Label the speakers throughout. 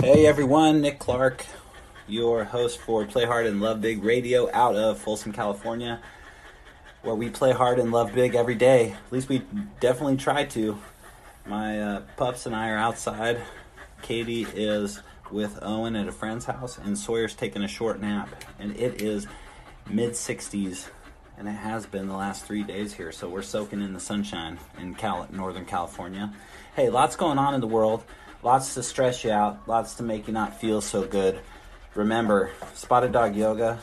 Speaker 1: Hey everyone, Nick Clark, your host for Play Hard and Love Big Radio out of Folsom, California, where we play hard and love big every day. At least we definitely try to. My uh, pups and I are outside. Katie is with Owen at a friend's house, and Sawyer's taking a short nap. And it is mid 60s, and it has been the last three days here, so we're soaking in the sunshine in Cal- Northern California. Hey, lots going on in the world. Lots to stress you out, lots to make you not feel so good. Remember, Spotted Dog Yoga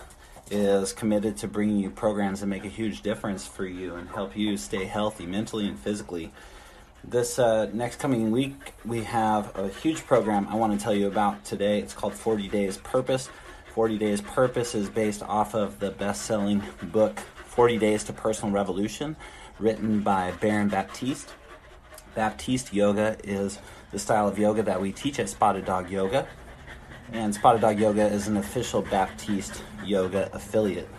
Speaker 1: is committed to bringing you programs that make a huge difference for you and help you stay healthy mentally and physically. This uh, next coming week, we have a huge program I want to tell you about today. It's called 40 Days Purpose. 40 Days Purpose is based off of the best selling book 40 Days to Personal Revolution, written by Baron Baptiste. Baptiste Yoga is the style of yoga that we teach at Spotted Dog Yoga. And Spotted Dog Yoga is an official Baptiste Yoga affiliate.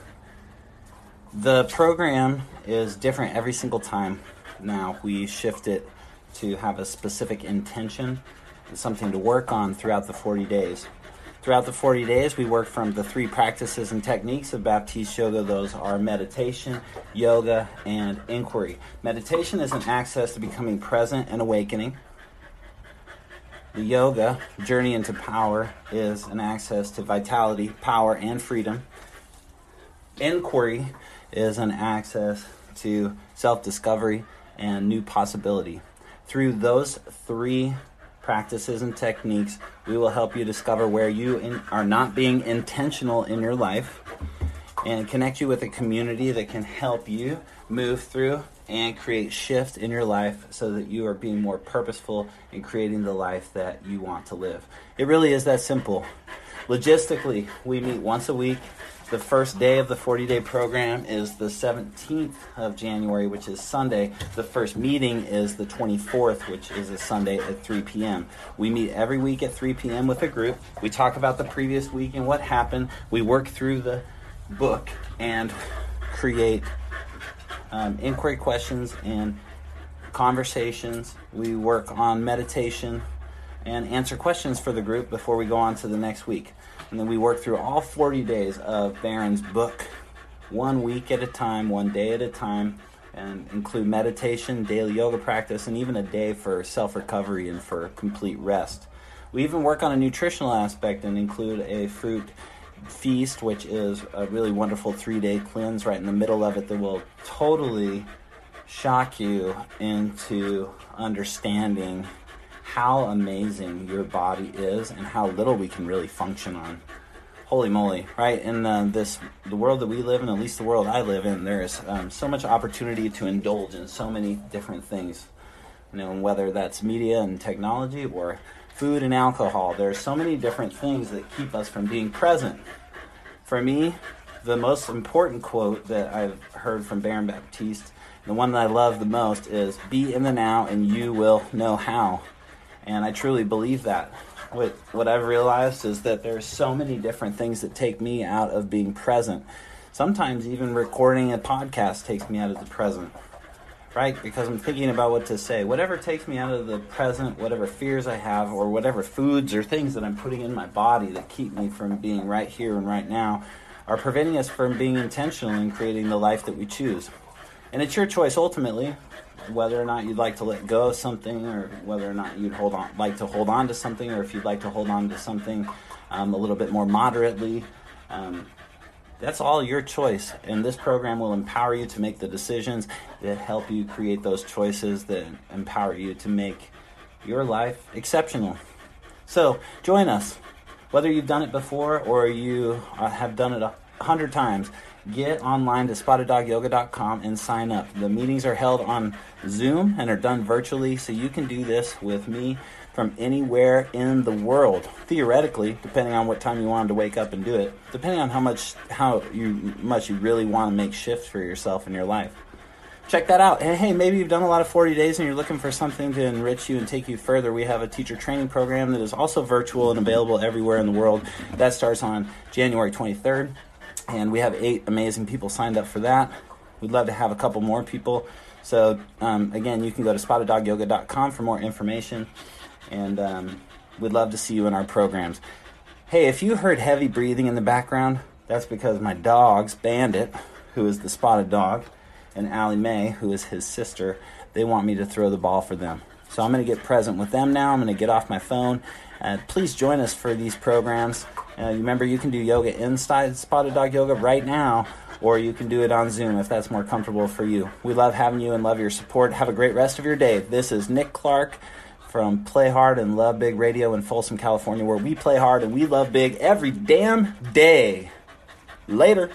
Speaker 1: The program is different every single time. Now we shift it to have a specific intention something to work on throughout the 40 days. Throughout the 40 days, we work from the three practices and techniques of Baptiste Yoga. Those are meditation, yoga, and inquiry. Meditation is an access to becoming present and awakening. The yoga, Journey into Power, is an access to vitality, power, and freedom. Inquiry is an access to self discovery and new possibility. Through those three practices and techniques, we will help you discover where you in, are not being intentional in your life and connect you with a community that can help you move through and create shift in your life so that you are being more purposeful in creating the life that you want to live. It really is that simple. Logistically, we meet once a week. The first day of the 40 day program is the 17th of January, which is Sunday. The first meeting is the 24th, which is a Sunday at 3 p.m. We meet every week at 3 p.m. with a group. We talk about the previous week and what happened. We work through the book and create um, inquiry questions and conversations. We work on meditation and answer questions for the group before we go on to the next week. And then we work through all 40 days of Baron's book, one week at a time, one day at a time, and include meditation, daily yoga practice, and even a day for self recovery and for complete rest. We even work on a nutritional aspect and include a fruit feast, which is a really wonderful three day cleanse right in the middle of it that will totally shock you into understanding how amazing your body is and how little we can really function on. Holy moly, right? In uh, this the world that we live in, at least the world I live in, there is um, so much opportunity to indulge in so many different things. You know, whether that's media and technology or food and alcohol. There are so many different things that keep us from being present. For me, the most important quote that I've heard from Baron Baptiste, the one that I love the most, is Be in the now and you will know how. And I truly believe that. What, what I've realized is that there are so many different things that take me out of being present. Sometimes even recording a podcast takes me out of the present, right? Because I'm thinking about what to say. Whatever takes me out of the present, whatever fears I have, or whatever foods or things that I'm putting in my body that keep me from being right here and right now, are preventing us from being intentional in creating the life that we choose. And it's your choice ultimately whether or not you'd like to let go of something or whether or not you'd hold on like to hold on to something or if you'd like to hold on to something um, a little bit more moderately um, that's all your choice. And this program will empower you to make the decisions that help you create those choices that empower you to make your life exceptional. So join us. Whether you've done it before or you uh, have done it a hundred times get online to spotteddogyoga.com and sign up. The meetings are held on Zoom and are done virtually, so you can do this with me from anywhere in the world. Theoretically, depending on what time you wanted to wake up and do it, depending on how much how you much you really want to make shifts for yourself in your life. Check that out. And hey, maybe you've done a lot of 40 days and you're looking for something to enrich you and take you further. We have a teacher training program that is also virtual and available everywhere in the world. That starts on January 23rd and we have eight amazing people signed up for that. We'd love to have a couple more people. So um, again, you can go to spotteddogyoga.com for more information. And um, We'd love to see you in our programs. Hey, if you heard heavy breathing in the background, that's because my dogs, Bandit, who is the spotted dog, and Allie Mae, who is his sister, they want me to throw the ball for them. So I'm going to get present with them now. I'm going to get off my phone. Uh, please join us for these programs. Uh, remember, you can do yoga inside Spotted Dog Yoga right now, or you can do it on Zoom if that's more comfortable for you. We love having you and love your support. Have a great rest of your day. This is Nick Clark from Play Hard and Love Big Radio in Folsom, California, where we play hard and we love big every damn day. Later.